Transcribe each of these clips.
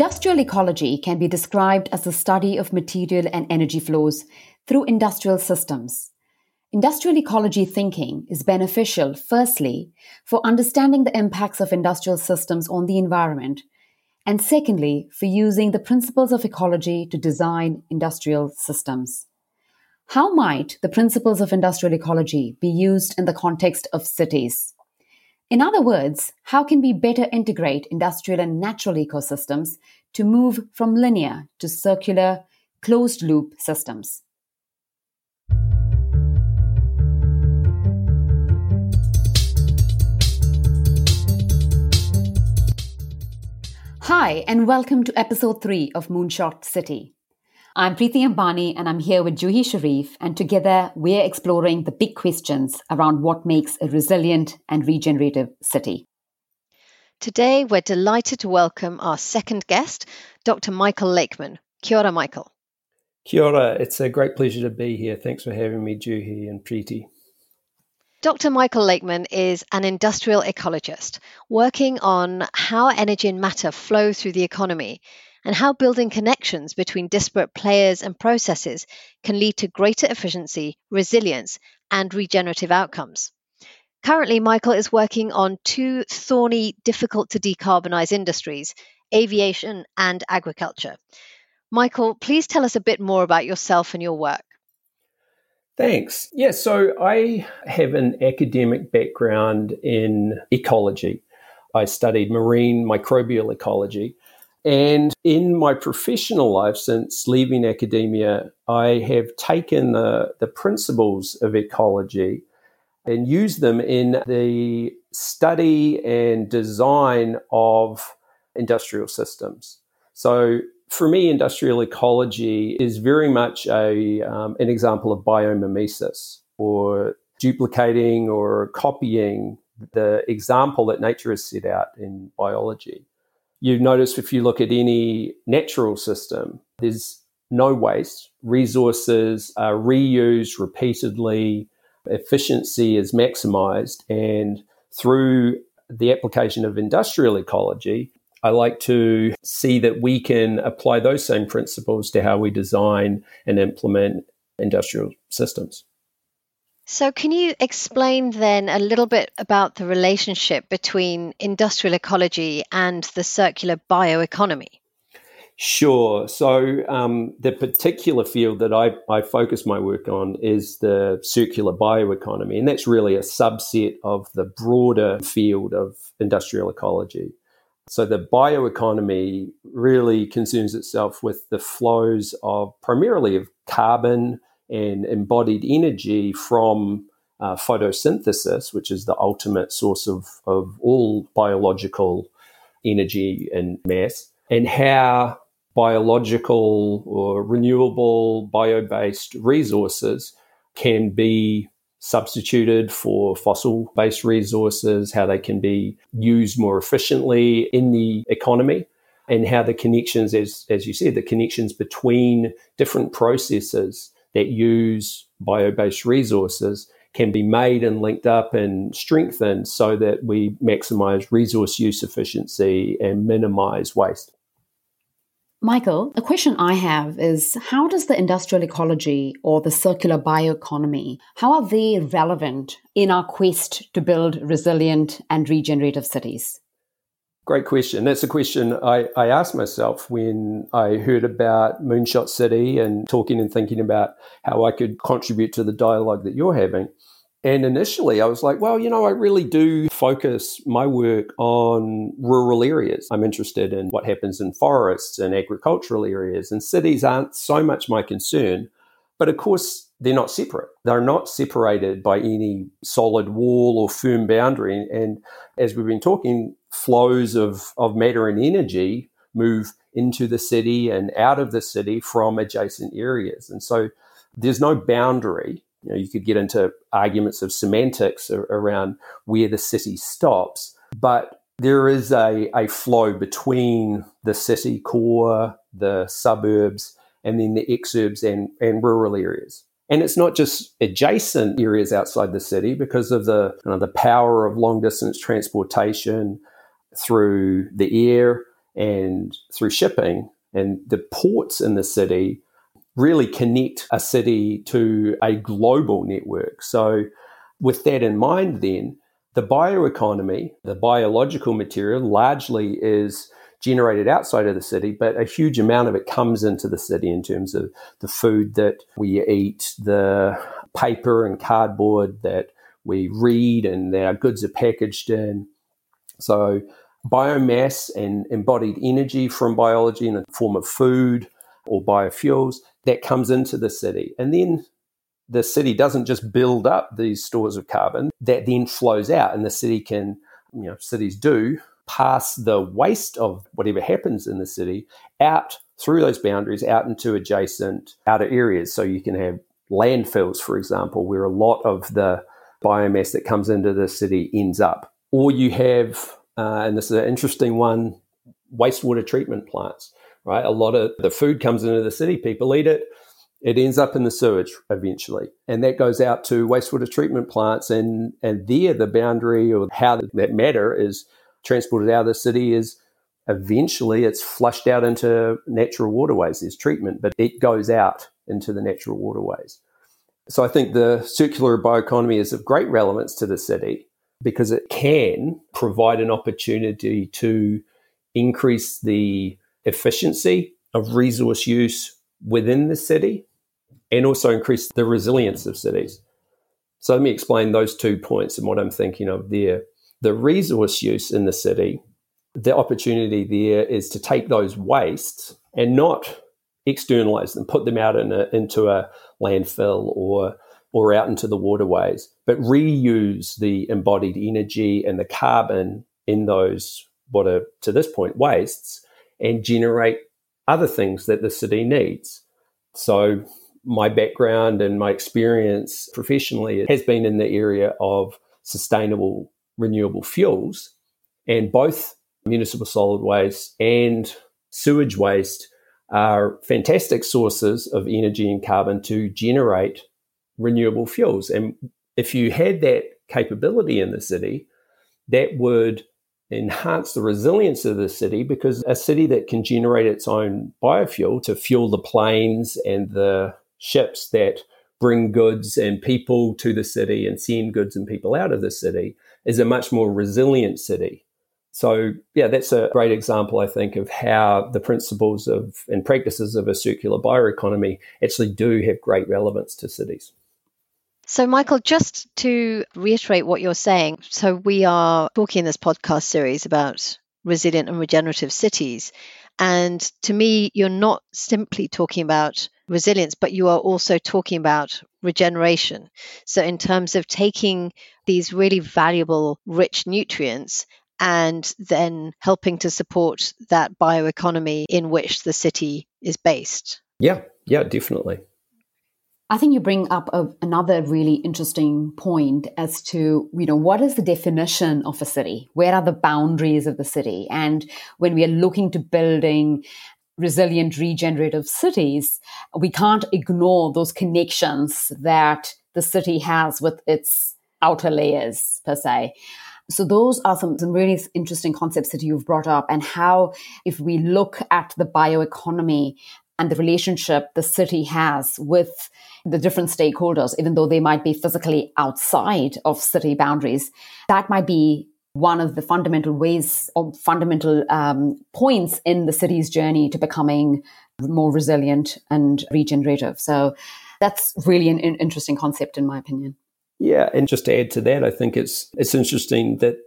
Industrial ecology can be described as the study of material and energy flows through industrial systems. Industrial ecology thinking is beneficial, firstly, for understanding the impacts of industrial systems on the environment, and secondly, for using the principles of ecology to design industrial systems. How might the principles of industrial ecology be used in the context of cities? In other words, how can we better integrate industrial and natural ecosystems to move from linear to circular, closed loop systems? Hi, and welcome to episode 3 of Moonshot City. I'm Preeti Ambani, and I'm here with Juhi Sharif, and together we're exploring the big questions around what makes a resilient and regenerative city. Today, we're delighted to welcome our second guest, Dr. Michael Lakeman. Kia ora, Michael. Kia ora. It's a great pleasure to be here. Thanks for having me, Juhi and Preeti. Dr. Michael Lakeman is an industrial ecologist working on how energy and matter flow through the economy and how building connections between disparate players and processes can lead to greater efficiency, resilience, and regenerative outcomes. Currently, Michael is working on two thorny, difficult to decarbonize industries aviation and agriculture. Michael, please tell us a bit more about yourself and your work. Thanks. Yeah, so I have an academic background in ecology. I studied marine microbial ecology. And in my professional life, since leaving academia, I have taken the, the principles of ecology and used them in the study and design of industrial systems. So for me, industrial ecology is very much a, um, an example of biomimesis or duplicating or copying the example that nature has set out in biology. You notice if you look at any natural system, there's no waste, resources are reused repeatedly, efficiency is maximized, and through the application of industrial ecology, I like to see that we can apply those same principles to how we design and implement industrial systems. So, can you explain then a little bit about the relationship between industrial ecology and the circular bioeconomy? Sure. So, um, the particular field that I, I focus my work on is the circular bioeconomy, and that's really a subset of the broader field of industrial ecology. So the bioeconomy really concerns itself with the flows of primarily of carbon and embodied energy from uh, photosynthesis, which is the ultimate source of, of all biological energy and mass, and how biological or renewable bio based resources can be substituted for fossil based resources, how they can be used more efficiently in the economy, and how the connections, as, as you said, the connections between different processes that use bio based resources can be made and linked up and strengthened so that we maximize resource use efficiency and minimize waste. Michael, a question I have is how does the industrial ecology or the circular bioeconomy, how are they relevant in our quest to build resilient and regenerative cities? Great question. That's a question I, I asked myself when I heard about Moonshot City and talking and thinking about how I could contribute to the dialogue that you're having. And initially, I was like, well, you know, I really do focus my work on rural areas. I'm interested in what happens in forests and agricultural areas, and cities aren't so much my concern. But of course, they're not separate. They're not separated by any solid wall or firm boundary. And as we've been talking, flows of, of matter and energy move into the city and out of the city from adjacent areas. And so there's no boundary you know, you could get into arguments of semantics around where the city stops, but there is a, a flow between the city core, the suburbs, and then the exurbs and, and rural areas. And it's not just adjacent areas outside the city because of the, you know, the power of long distance transportation through the air and through shipping. And the ports in the city really connect a city to a global network. So, with that in mind, then, the bioeconomy, the biological material, largely is generated outside of the city, but a huge amount of it comes into the city in terms of the food that we eat, the paper and cardboard that we read, and that our goods are packaged in. So, biomass and embodied energy from biology in the form of food or biofuels that comes into the city. And then the city doesn't just build up these stores of carbon, that then flows out, and the city can, you know, cities do pass the waste of whatever happens in the city out through those boundaries out into adjacent outer areas. So you can have landfills, for example, where a lot of the biomass that comes into the city ends up. Or you have, uh, and this is an interesting one, wastewater treatment plants, right? A lot of the food comes into the city, people eat it, it ends up in the sewage eventually. And that goes out to wastewater treatment plants. And, and there, the boundary or how that matter is transported out of the city is eventually it's flushed out into natural waterways. There's treatment, but it goes out into the natural waterways. So I think the circular bioeconomy is of great relevance to the city because it can provide an opportunity to increase the efficiency of resource use within the city and also increase the resilience of cities. So let me explain those two points and what I'm thinking of there. The resource use in the city, the opportunity there is to take those wastes and not externalize them, put them out in a, into a landfill or or out into the waterways, but reuse the embodied energy and the carbon in those what are to this point wastes and generate other things that the city needs. So my background and my experience professionally has been in the area of sustainable renewable fuels and both municipal solid waste and sewage waste are fantastic sources of energy and carbon to generate renewable fuels. And if you had that capability in the city, that would enhance the resilience of the city because a city that can generate its own biofuel to fuel the planes and the ships that bring goods and people to the city and send goods and people out of the city is a much more resilient city. So, yeah, that's a great example, I think, of how the principles of and practices of a circular bioeconomy actually do have great relevance to cities. So, Michael, just to reiterate what you're saying, so we are talking in this podcast series about resilient and regenerative cities. And to me, you're not simply talking about resilience, but you are also talking about regeneration. So, in terms of taking these really valuable, rich nutrients and then helping to support that bioeconomy in which the city is based. Yeah, yeah, definitely. I think you bring up a, another really interesting point as to, you know, what is the definition of a city? Where are the boundaries of the city? And when we are looking to building resilient, regenerative cities, we can't ignore those connections that the city has with its outer layers, per se. So those are some, some really interesting concepts that you've brought up and how if we look at the bioeconomy and the relationship the city has with the different stakeholders, even though they might be physically outside of city boundaries, that might be one of the fundamental ways or fundamental um, points in the city's journey to becoming more resilient and regenerative. So that's really an, an interesting concept, in my opinion. Yeah, and just to add to that, I think it's it's interesting that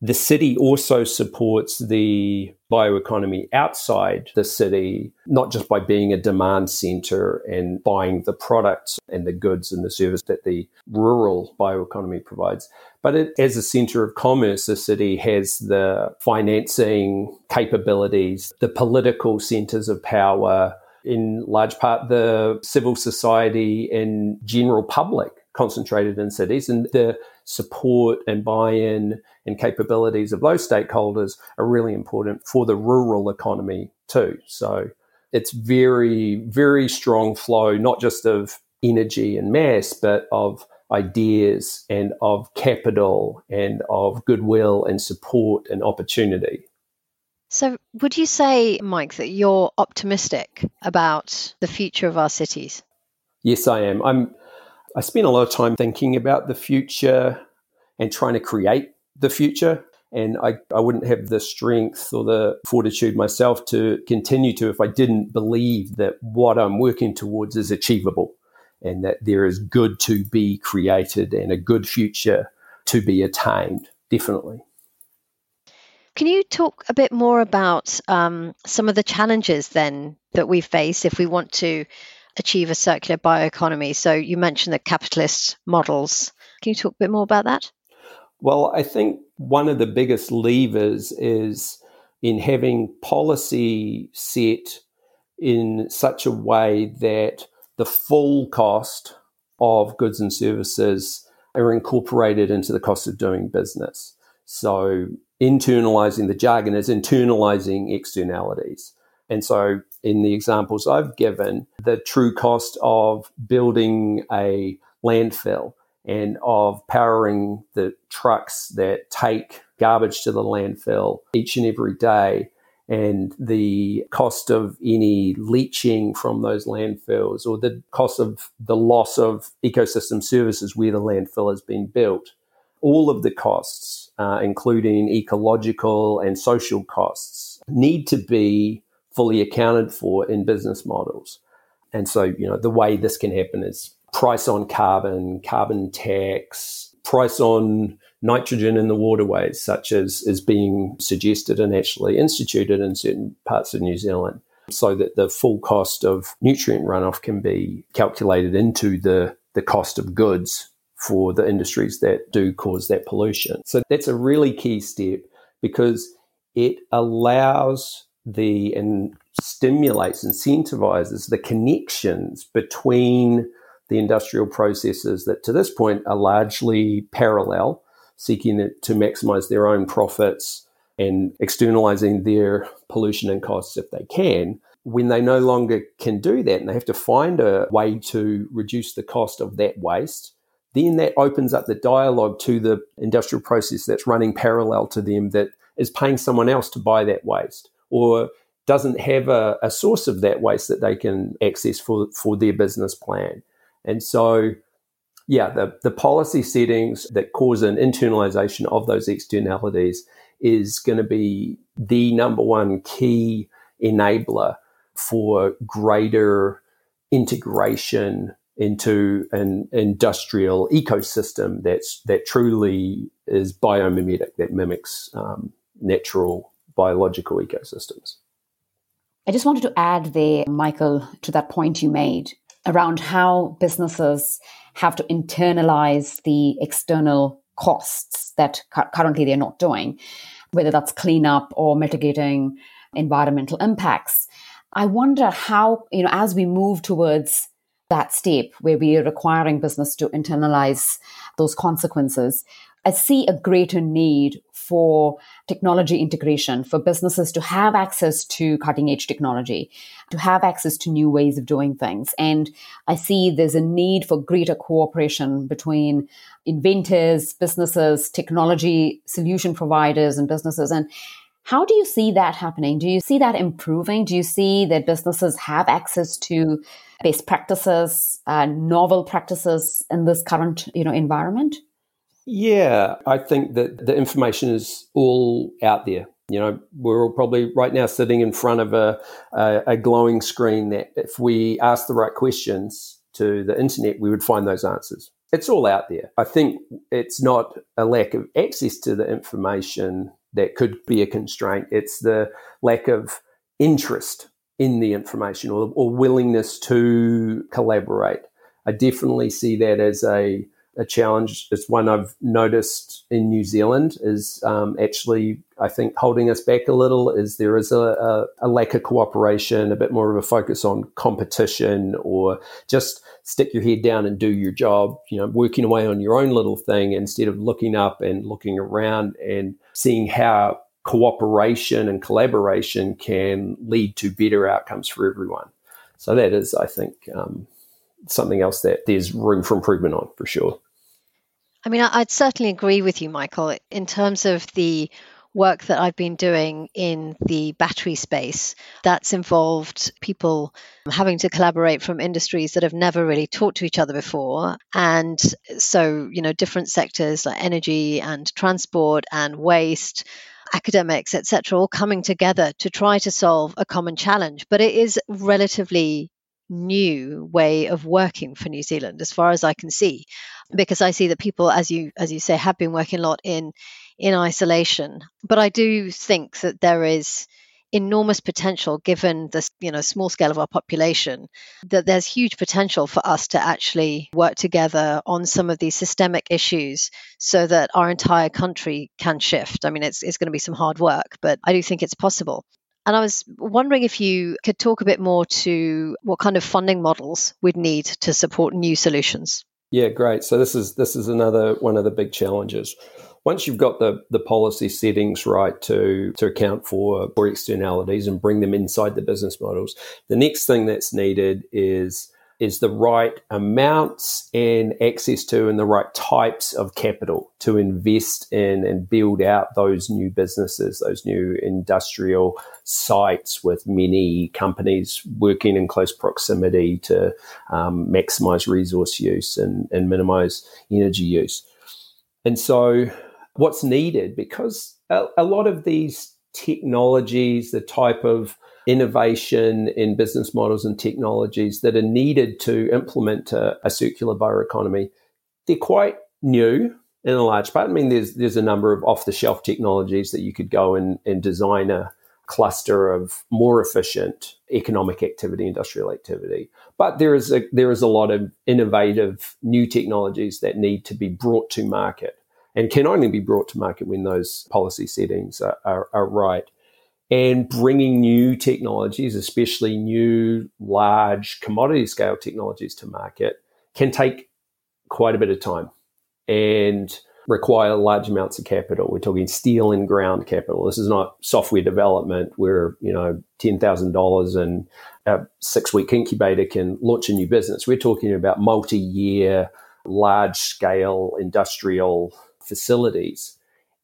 the city also supports the bioeconomy outside the city, not just by being a demand center and buying the products and the goods and the service that the rural bioeconomy provides, but it, as a center of commerce, the city has the financing capabilities, the political centers of power, in large part the civil society and general public concentrated in cities and the support and buy-in and capabilities of those stakeholders are really important for the rural economy too. So it's very, very strong flow, not just of energy and mass, but of ideas and of capital and of goodwill and support and opportunity. So, would you say, Mike, that you're optimistic about the future of our cities? Yes, I am. I'm. I spend a lot of time thinking about the future and trying to create the future. And I, I wouldn't have the strength or the fortitude myself to continue to if I didn't believe that what I'm working towards is achievable and that there is good to be created and a good future to be attained. Definitely. Can you talk a bit more about um, some of the challenges then that we face if we want to achieve a circular bioeconomy? So you mentioned the capitalist models. Can you talk a bit more about that? Well, I think one of the biggest levers is in having policy set in such a way that the full cost of goods and services are incorporated into the cost of doing business. So, internalizing the jargon is internalizing externalities. And so, in the examples I've given, the true cost of building a landfill and of powering the trucks that take garbage to the landfill each and every day and the cost of any leaching from those landfills or the cost of the loss of ecosystem services where the landfill has been built. All of the costs, uh, including ecological and social costs, need to be fully accounted for in business models. And so, you know, the way this can happen is price on carbon, carbon tax, price on nitrogen in the waterways, such as is being suggested and actually instituted in certain parts of New Zealand, so that the full cost of nutrient runoff can be calculated into the, the cost of goods for the industries that do cause that pollution. So that's a really key step because it allows the and stimulates, incentivizes the connections between the industrial processes that to this point are largely parallel, seeking to maximize their own profits and externalizing their pollution and costs if they can. When they no longer can do that and they have to find a way to reduce the cost of that waste, then that opens up the dialogue to the industrial process that's running parallel to them that is paying someone else to buy that waste or doesn't have a, a source of that waste that they can access for, for their business plan. And so, yeah, the, the policy settings that cause an internalization of those externalities is going to be the number one key enabler for greater integration into an industrial ecosystem that's that truly is biomimetic, that mimics um, natural biological ecosystems. I just wanted to add there, Michael, to that point you made around how businesses have to internalize the external costs that currently they're not doing, whether that's cleanup or mitigating environmental impacts. I wonder how, you know, as we move towards that step where we are requiring business to internalize those consequences, I see a greater need for technology integration, for businesses to have access to cutting edge technology, to have access to new ways of doing things. And I see there's a need for greater cooperation between inventors, businesses, technology solution providers, and businesses. And how do you see that happening? Do you see that improving? Do you see that businesses have access to best practices, uh, novel practices in this current you know environment? Yeah, I think that the information is all out there. You know, we're all probably right now sitting in front of a, a, a glowing screen that if we ask the right questions to the internet, we would find those answers. It's all out there. I think it's not a lack of access to the information that could be a constraint. It's the lack of interest in the information or, or willingness to collaborate. I definitely see that as a a challenge. It's one I've noticed in New Zealand is um, actually, I think, holding us back a little. Is there is a, a, a, lack of cooperation, a bit more of a focus on competition, or just stick your head down and do your job. You know, working away on your own little thing instead of looking up and looking around and seeing how cooperation and collaboration can lead to better outcomes for everyone. So that is, I think. Um, something else that there's room for improvement on for sure. I mean, I'd certainly agree with you, Michael, in terms of the work that I've been doing in the battery space that's involved people having to collaborate from industries that have never really talked to each other before. And so, you know, different sectors like energy and transport and waste academics, etc., all coming together to try to solve a common challenge. But it is relatively new way of working for New Zealand, as far as I can see, because I see that people, as you as you say, have been working a lot in in isolation. But I do think that there is enormous potential given the you know small scale of our population that there's huge potential for us to actually work together on some of these systemic issues so that our entire country can shift. I mean it's, it's going to be some hard work but i do think it's possible and I was wondering if you could talk a bit more to what kind of funding models we'd need to support new solutions. Yeah, great. So this is this is another one of the big challenges. Once you've got the, the policy settings right to, to account for, for externalities and bring them inside the business models, the next thing that's needed is is the right amounts and access to and the right types of capital to invest in and build out those new businesses, those new industrial sites with many companies working in close proximity to um, maximize resource use and, and minimize energy use. And so, what's needed, because a, a lot of these technologies, the type of innovation in business models and technologies that are needed to implement a, a circular bioeconomy, they're quite new in a large part. I mean, there's there's a number of off the shelf technologies that you could go and, and design a cluster of more efficient economic activity, industrial activity. But there is a there is a lot of innovative new technologies that need to be brought to market and can only be brought to market when those policy settings are, are, are right and bringing new technologies, especially new large commodity scale technologies to market, can take quite a bit of time and require large amounts of capital. We're talking steel and ground capital. This is not software development where, you know, $10,000 and a six week incubator can launch a new business. We're talking about multi year, large scale industrial facilities.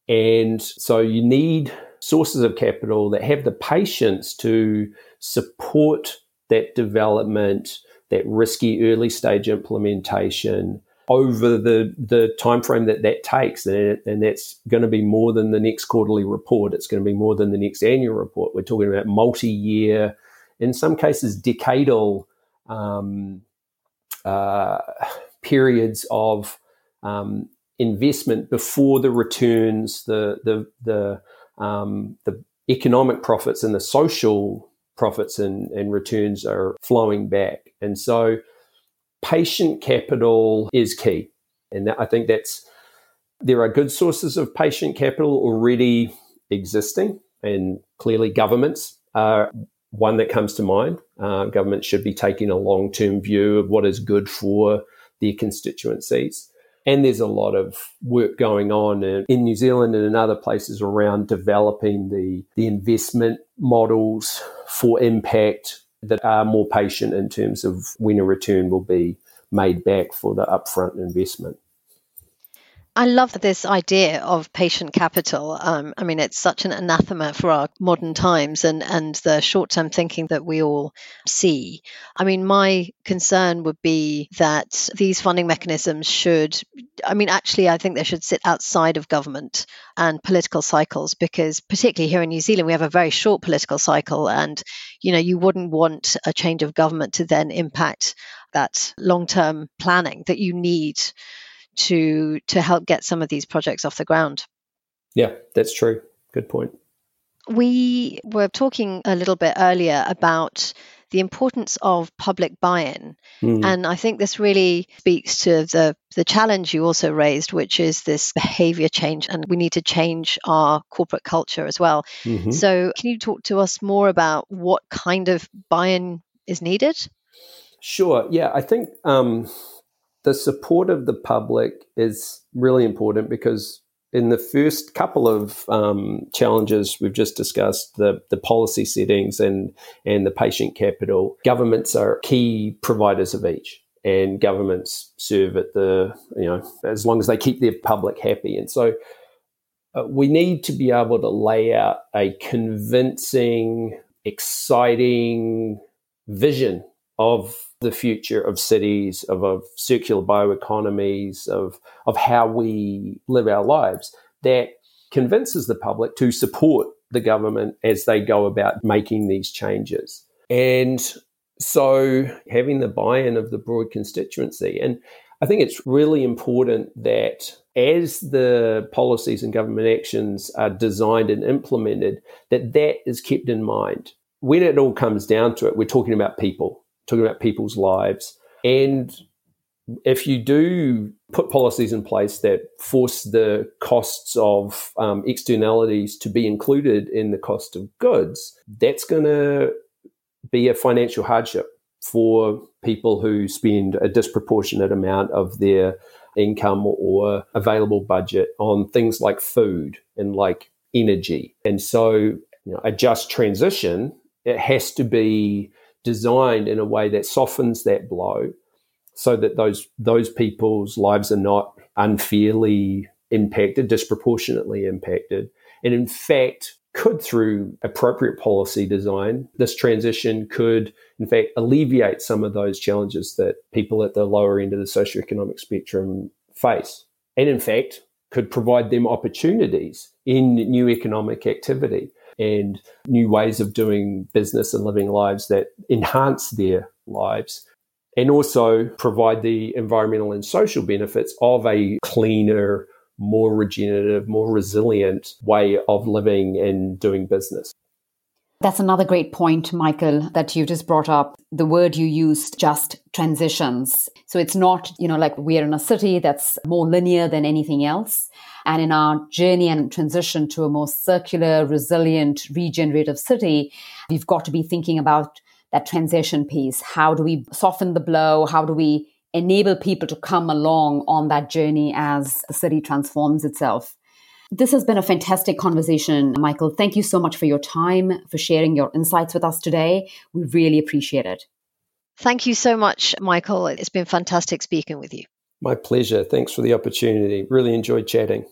And so you need sources of capital that have the patience to support that development, that risky early stage implementation over the the time frame that that takes. And, and that's going to be more than the next quarterly report. It's going to be more than the next annual report. We're talking about multi-year in some cases decadal um, uh, periods of um, investment before the returns the the the um, the economic profits and the social profits and, and returns are flowing back. And so patient capital is key. And that, I think that's there are good sources of patient capital already existing, and clearly governments are one that comes to mind. Uh, governments should be taking a long term view of what is good for their constituencies. And there's a lot of work going on in New Zealand and in other places around developing the, the investment models for impact that are more patient in terms of when a return will be made back for the upfront investment. I love this idea of patient capital. Um, I mean, it's such an anathema for our modern times and, and the short term thinking that we all see. I mean, my concern would be that these funding mechanisms should, I mean, actually, I think they should sit outside of government and political cycles because, particularly here in New Zealand, we have a very short political cycle. And, you know, you wouldn't want a change of government to then impact that long term planning that you need to to help get some of these projects off the ground. Yeah, that's true. Good point. We were talking a little bit earlier about the importance of public buy-in, mm. and I think this really speaks to the the challenge you also raised, which is this behavior change, and we need to change our corporate culture as well. Mm-hmm. So, can you talk to us more about what kind of buy-in is needed? Sure. Yeah, I think um, the support of the public is really important because in the first couple of um, challenges we've just discussed, the, the policy settings and, and the patient capital, governments are key providers of each. And governments serve at the, you know, as long as they keep their public happy. And so uh, we need to be able to lay out a convincing, exciting vision of the future of cities, of, of circular bioeconomies, of, of how we live our lives that convinces the public to support the government as they go about making these changes. And so having the buy in of the broad constituency. And I think it's really important that as the policies and government actions are designed and implemented, that that is kept in mind. When it all comes down to it, we're talking about people, talking about people's lives. And if you do put policies in place that force the costs of um, externalities to be included in the cost of goods, that's going to be a financial hardship for people who spend a disproportionate amount of their income or available budget on things like food and like energy. And so, you know, a just transition, it has to be designed in a way that softens that blow so that those those people's lives are not unfairly impacted, disproportionately impacted. And in fact, could through appropriate policy design, this transition could in fact alleviate some of those challenges that people at the lower end of the socioeconomic spectrum face. And in fact, could provide them opportunities in new economic activity and new ways of doing business and living lives that enhance their lives and also provide the environmental and social benefits of a cleaner, more regenerative, more resilient way of living and doing business. That's another great point, Michael, that you just brought up. The word you used, just transitions. So it's not, you know, like we're in a city that's more linear than anything else. And in our journey and transition to a more circular, resilient, regenerative city, we've got to be thinking about that transition piece. How do we soften the blow? How do we enable people to come along on that journey as the city transforms itself? This has been a fantastic conversation, Michael. Thank you so much for your time, for sharing your insights with us today. We really appreciate it. Thank you so much, Michael. It's been fantastic speaking with you. My pleasure. Thanks for the opportunity. Really enjoyed chatting.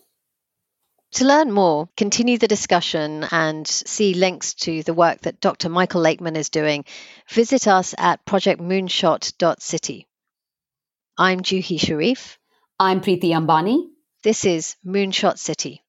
To learn more, continue the discussion, and see links to the work that Dr. Michael Lakeman is doing, visit us at projectmoonshot.city. I'm Juhi Sharif. I'm Preeti Ambani. This is Moonshot City.